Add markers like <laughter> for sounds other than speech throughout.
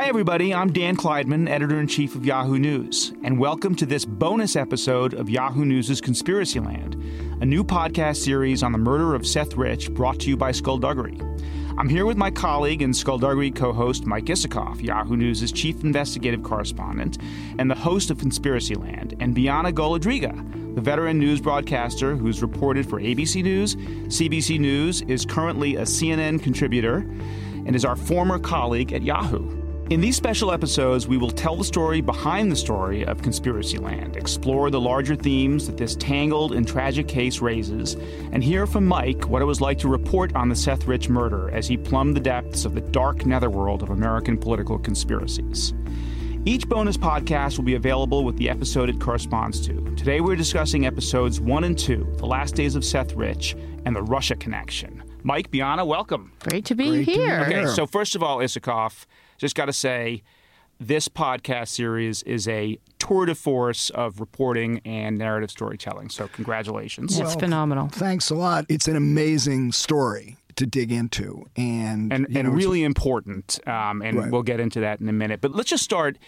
Hi, everybody. I'm Dan Klaidman, editor in chief of Yahoo News, and welcome to this bonus episode of Yahoo News' Conspiracyland, a new podcast series on the murder of Seth Rich brought to you by Skullduggery. I'm here with my colleague and Skullduggery co host Mike Isikoff, Yahoo News' chief investigative correspondent, and the host of Conspiracyland, and Bianna Golodryga, the veteran news broadcaster who's reported for ABC News, CBS News, is currently a CNN contributor, and is our former colleague at Yahoo. In these special episodes, we will tell the story behind the story of Conspiracy Land, explore the larger themes that this tangled and tragic case raises, and hear from Mike what it was like to report on the Seth Rich murder as he plumbed the depths of the dark netherworld of American political conspiracies. Each bonus podcast will be available with the episode it corresponds to. Today we're discussing episodes 1 and 2, The Last Days of Seth Rich and the Russia Connection. Mike, Bianna, welcome. Great to be Great to be here. Okay, so first of all, Isikoff, just got to say, this podcast series is a tour de force of reporting and narrative storytelling. So, congratulations. It's phenomenal. Thanks a lot. It's an amazing story to dig into, and and and know, really important. Um, and Right. we'll get into that in a minute. But let's just start.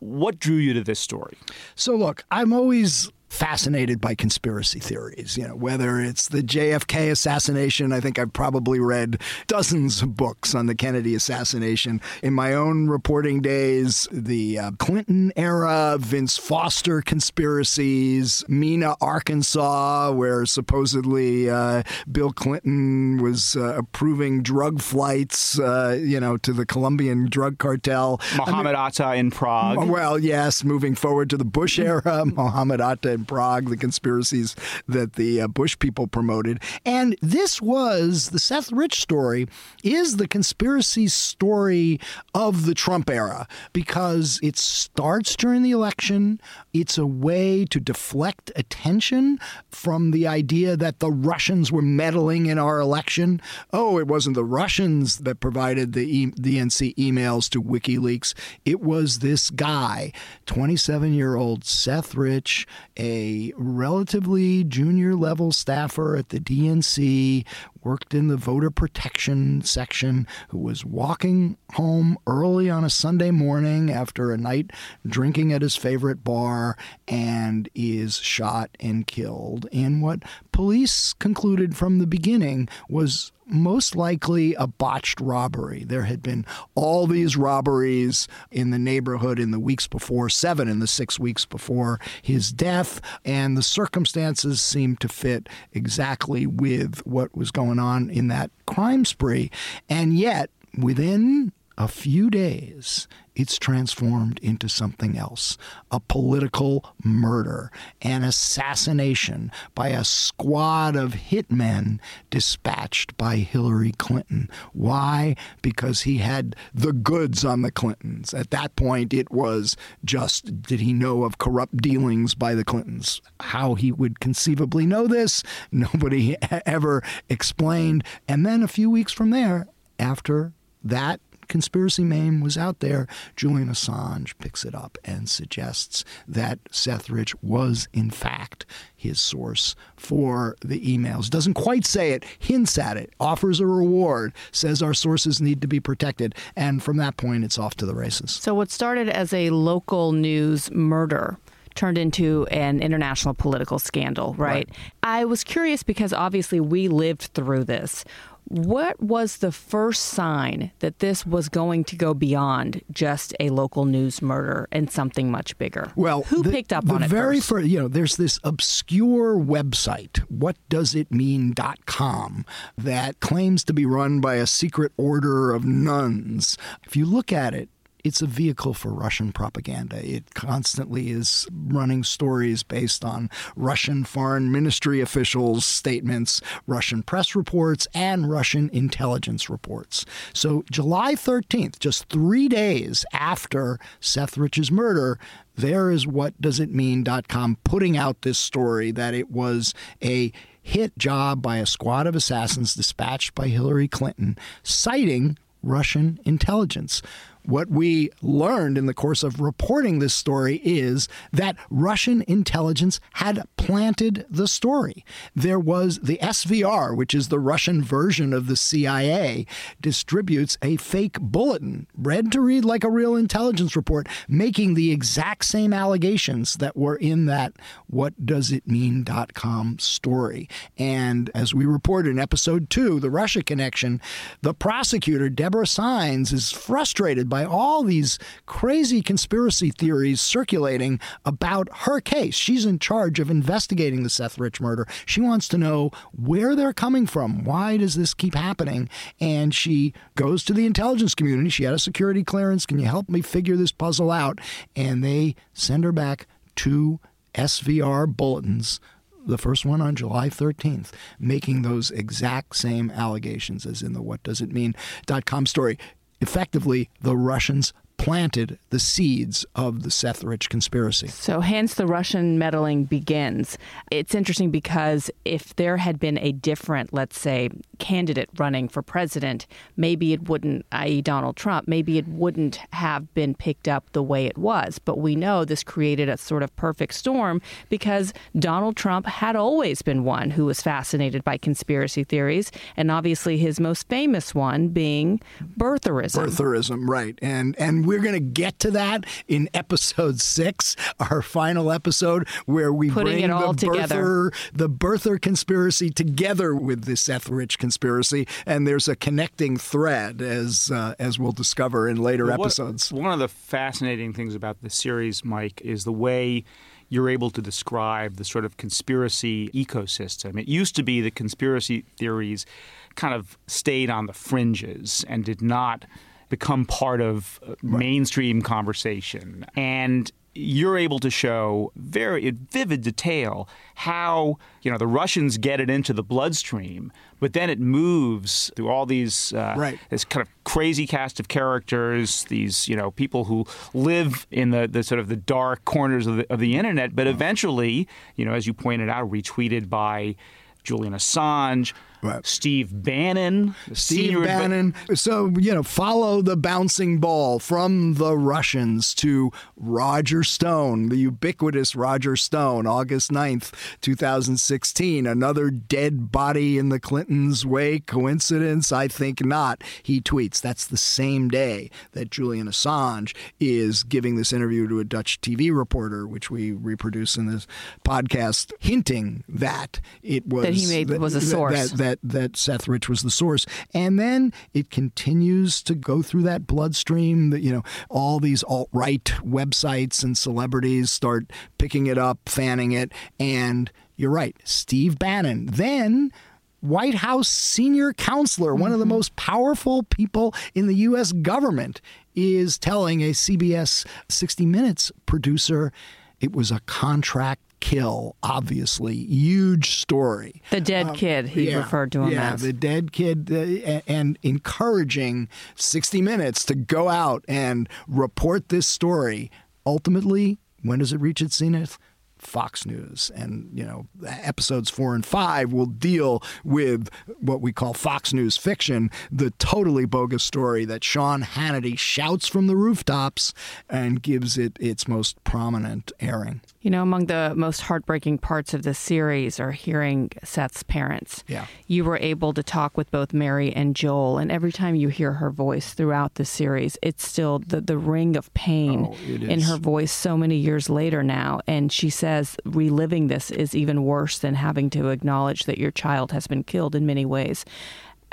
What drew you to this story? So look, I'm always fascinated by conspiracy theories, you know, whether it's the JFK assassination, I think I've probably read dozens of books on the Kennedy assassination. In my own reporting days, the uh, Clinton era, Vince Foster conspiracies, Mena, Arkansas, where supposedly uh, Bill Clinton was uh, approving drug flights, uh, you know, to the Colombian drug cartel. Muhammad Atta in Prague. Well, yes, moving forward to the Bush era, <laughs> Mohammed Atta in Prague, the conspiracies that the uh, Bush people promoted. And this was the Seth Rich story, is the conspiracy story of the Trump era because it starts during the election. It's a way to deflect attention from the idea that the Russians were meddling in our election. Oh, it wasn't the Russians that provided the e- DNC emails to WikiLeaks. It was this guy, 27 year old Seth Rich, a relatively junior level staffer at the DNC, worked in the voter protection section, who was walking home early on a Sunday morning after a night drinking at his favorite bar and is shot and killed in what police concluded from the beginning was most likely a botched robbery. There had been all these robberies in the neighborhood in the weeks before, seven in the six weeks before his death, and the circumstances seemed to fit exactly with what was going on in that crime spree. And yet, within a few days, it's transformed into something else a political murder, an assassination by a squad of hitmen dispatched by Hillary Clinton. Why? Because he had the goods on the Clintons. At that point, it was just did he know of corrupt dealings by the Clintons? How he would conceivably know this, <laughs> nobody ever explained. And then a few weeks from there, after that conspiracy name was out there, Julian Assange picks it up and suggests that Seth Rich was, in fact, his source for the emails. Doesn't quite say it, hints at it, offers a reward, says our sources need to be protected. And from that point, it's off to the races. So, what started as a local news murder turned into an international political scandal, right? I was curious because obviously we lived through this. What was the first sign that this was going to go beyond just a local news murder and something much bigger? Well, who the, picked up the on it very first? first? You know, there's this obscure website, whatdoesitmean.com, that claims to be run by a secret order of nuns. If you look at it, it's a vehicle for Russian propaganda. It constantly is running stories based on Russian foreign ministry officials' statements, Russian press reports, and Russian intelligence reports. So, July 13th, just three days after Seth Rich's murder, there is what does it mean.com putting out this story that it was a hit job by a squad of assassins dispatched by Hillary Clinton, citing Russian intelligence. What we learned in the course of reporting this story is that Russian intelligence had planted the story. There was the SVR, which is the Russian version of the CIA, distributes a fake bulletin, read to read like a real intelligence report, making the exact same allegations that were in that what does it mean.com story. And as we reported in episode two, the Russia connection, the prosecutor, Deborah Sines, is frustrated by all these crazy conspiracy theories circulating about her case. She's in charge of investigating the Seth Rich murder. She wants to know where they're coming from. Why does this keep happening? And she goes to the intelligence community. She had a security clearance. Can you help me figure this puzzle out? And they send her back two SVR bulletins the first one on July 13th, making those exact same allegations as in the what does it mean.com story. Effectively, the Russians planted the seeds of the Seth Rich conspiracy. So, hence the Russian meddling begins. It's interesting because if there had been a different, let's say, candidate running for president, maybe it wouldn't, i.e., Donald Trump, maybe it wouldn't have been picked up the way it was. But we know this created a sort of perfect storm because Donald Trump had always been one who was fascinated by conspiracy theories, and obviously his most famous one being birtherism. Birtherism, right. And and we're going to get to that in episode six, our final episode, where we Putting bring it all the together. birther, the birther conspiracy together with the Seth Rich conspiracy, and there's a connecting thread, as uh, as we'll discover in later Well, what- episodes. One of the fascinating things about the series, Mike, is the way you're able to describe the sort of conspiracy ecosystem. It used to be that conspiracy theories kind of stayed on the fringes and did not become part of uh, mainstream conversation. And you're able to show very in vivid detail how you know the Russians get it into the bloodstream, but then it moves through all these uh, Right. this kind of crazy cast of characters, these you know people who live in the, the sort of the dark corners of the, of the internet, but eventually, you know, as you pointed out, retweeted by Julian Assange, Right. Steve Bannon, Steve senior advi- Bannon. So, you know, follow the bouncing ball from the Russians to Roger Stone, the ubiquitous Roger Stone, August 9th, 2016. Another dead body in the Clintons' wake. Coincidence? I think not. He tweets. That's the same day that Julian Assange is giving this interview to a Dutch TV reporter, which we reproduce in this podcast, hinting that it was That he made- was a source. that- that that Seth Rich was the source, and then it continues to go through that bloodstream. That you know, all these alt right websites and celebrities start picking it up, fanning it, and you're right, Steve Bannon. Then. White House senior counselor, one of the mm-hmm. most powerful people in the U.S. government, is telling a CBS 60 Minutes producer it was a contract kill, obviously. Huge story. The dead kid, he Um, Yeah, referred to him yeah, as. the dead kid, uh, and encouraging 60 Minutes to go out and report this story. Ultimately, when does it reach its zenith? Fox News. And, you know, episodes four and five will deal with what we call Fox News fiction, the totally bogus story that Sean Hannity shouts from the rooftops and gives it its most prominent airing. You know, among the most heartbreaking parts of this series are hearing Seth's parents. Yeah. You were able to talk with both Mary and Joel, and every time you hear her voice throughout the series, it's still the, the ring of pain Oh, in her voice so many years later now. And she says reliving this is even worse than having to acknowledge that your child has been killed in many ways.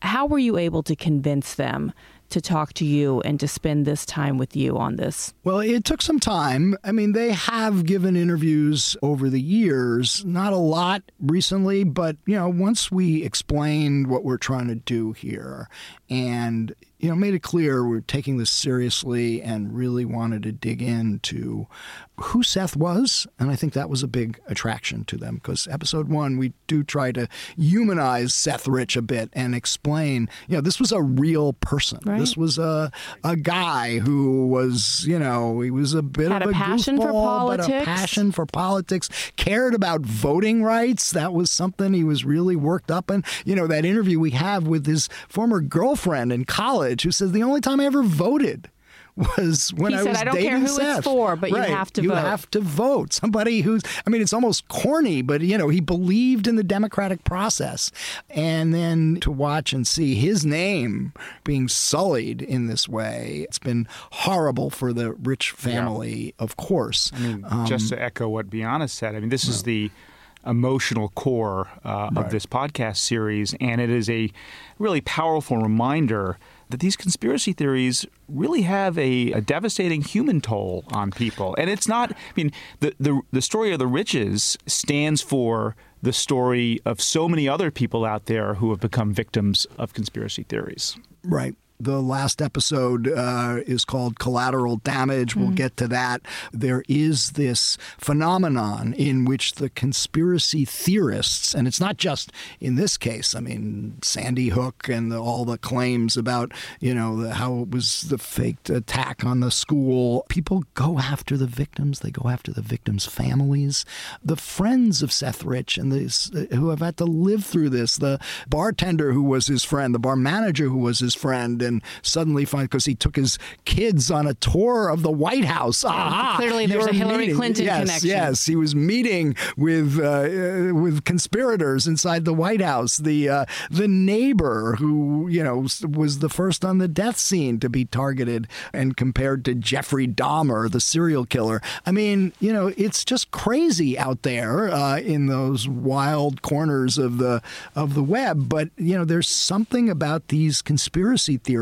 How were you able to convince them to talk to you and to spend this time with you on this? Well, it took some time. I mean, they have given interviews over the years, not a lot recently, but, you know, once we explained what we're trying to do here and, you know, made it clear we're taking this seriously and really wanted to dig into who Seth was. And I think that was a big attraction to them because episode one, we do try to humanize Seth Rich a bit and explain, you know, this was a real person. Right. This was a, a guy who was, you know, he was a bit Had of a a passion for goofball, but a passion for politics, cared about voting rights. That was something he was really worked up in. You know, that interview we have with his former girlfriend in college who says the only time I ever voted was when He I said, was "I don't dating care who it's Seth." for, but you have to vote. you vote. have to vote. Somebody who's, I mean, it's almost corny, but you know, he believed in the democratic process, and then to watch and see his name being sullied in this way, it's been horrible for the Rich family, of course. I mean, Um, just to echo what Bianna said, I mean, this is the emotional core uh, of this podcast series, and it is a really powerful reminder that these conspiracy theories really have a, a devastating human toll on people. And it's not, I mean, the, the, the story of the Riches stands for the story of so many other people out there who have become victims of conspiracy theories. Right. The last episode uh, is called Collateral Damage. We'll get to that. There is this phenomenon in which the conspiracy theorists, and it's not just in this case, I mean, Sandy Hook and the, all the claims about, you know, the, how it was the faked attack on the school. People go after the victims, they go after the victims' families. The friends of Seth Rich and these who have had to live through this, the bartender who was his friend, the bar manager who was his friend, and suddenly find because he took his kids on a tour of the White House. Aha! Clearly there's a Hillary meeting- Clinton yes, connection. Yes, he was meeting with uh, uh, with conspirators inside the White House. The uh, the neighbor who you know was the first on the death scene to be targeted and compared to Jeffrey Dahmer, the serial killer. I mean, you know, it's just crazy out there uh, in those wild corners of the of the web. But you know, there's something about these conspiracy theories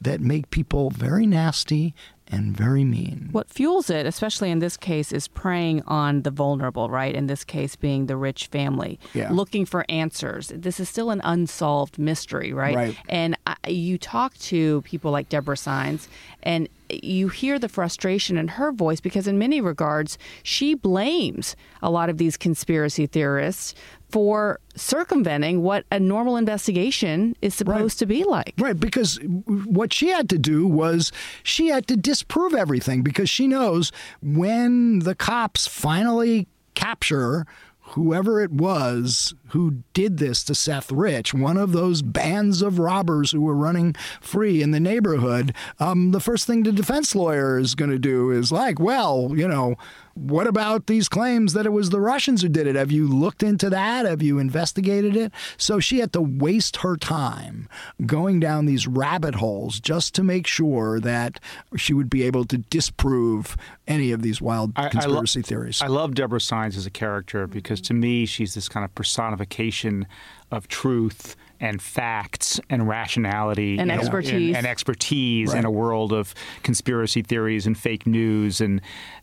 that make people very nasty and very mean. What fuels it, especially in this case, is preying on the vulnerable, right? In this case, being the Rich family, Yeah. looking for answers. This is still an unsolved mystery, right? Right. And you talk to people like Deborah Sines, and you hear the frustration in her voice because, in many regards, she blames a lot of these conspiracy theorists for circumventing what a normal investigation is supposed to be like. Right, because what she had to do was she had to disprove everything because she knows when the cops finally capture whoever it was who did this to Seth Rich, one of those bands of robbers who were running free in the neighborhood, um, the first thing the defense lawyer is going to do is like, well, you know, what about these claims that it was the Russians who did it? Have you looked into that? Have you investigated it? So she had to waste her time going down these rabbit holes just to make sure that she would be able to disprove any of these wild I- I lo- conspiracy theories. I love Deborah Sines as a character because to me, she's this kind of personification of truth and facts and rationality And in a- expertise. and, expertise in a world of conspiracy theories and fake news. And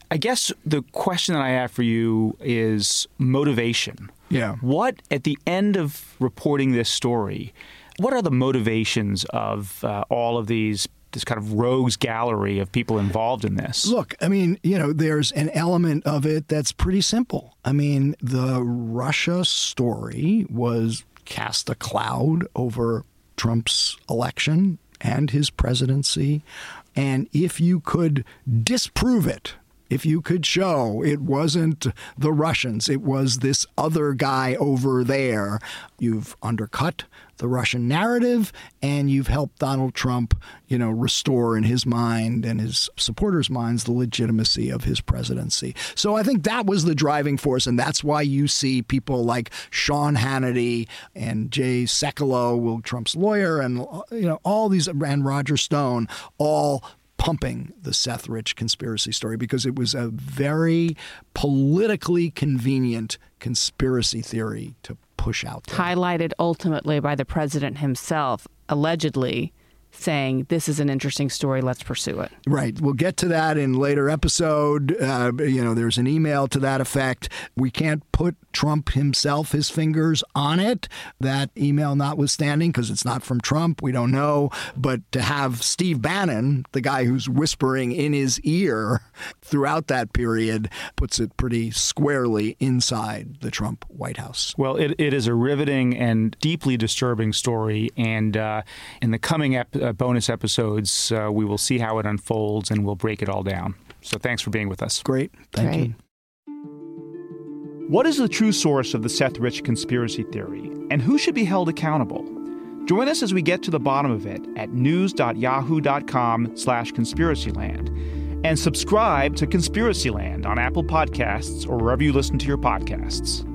I guess the question that I have for you is motivation. Yeah. What at the end of reporting this story? What are the motivations of uh, all of these? This kind of rogues gallery of people involved in this. Look, I mean, you know, there's an element of it that's pretty simple. I mean, the Russia story was cast a cloud over Trump's election and his presidency. And if you could disprove it, if you could show it wasn't the Russians, it was this other guy over there, you've undercut the Russian narrative and you've helped Donald Trump, you know, restore in his mind and his supporters' minds the legitimacy of his presidency. So I think that was the driving force, and that's why you see people like Sean Hannity and Jay Sekulow, Will Trump's lawyer, and you know all these and Roger Stone all pumping the Seth Rich conspiracy story because it was a very politically convenient conspiracy theory to push out there. highlighted ultimately by the president himself, allegedly saying, This is an interesting story, let's pursue it. Right. We'll get to that in later episode. Uh, you know, there's an email to that effect. We can't put Trump himself, his fingers on it. That email notwithstanding, because it's not from Trump, we don't know. But to have Steve Bannon, the guy who's whispering in his ear throughout that period, puts it pretty squarely inside the Trump White House. Well, it, it is a riveting and deeply disturbing story. And uh, in the coming ep- uh, bonus episodes, uh, we will see how it unfolds and we'll break it all down. So thanks for being with us. Great. Thank Great. you. What is the true source of the Seth Rich conspiracy theory, and who should be held accountable? Join us as we get to the bottom of it at news.yahoo.com slash conspiracyland. And subscribe to Conspiracyland on Apple Podcasts or wherever you listen to your podcasts.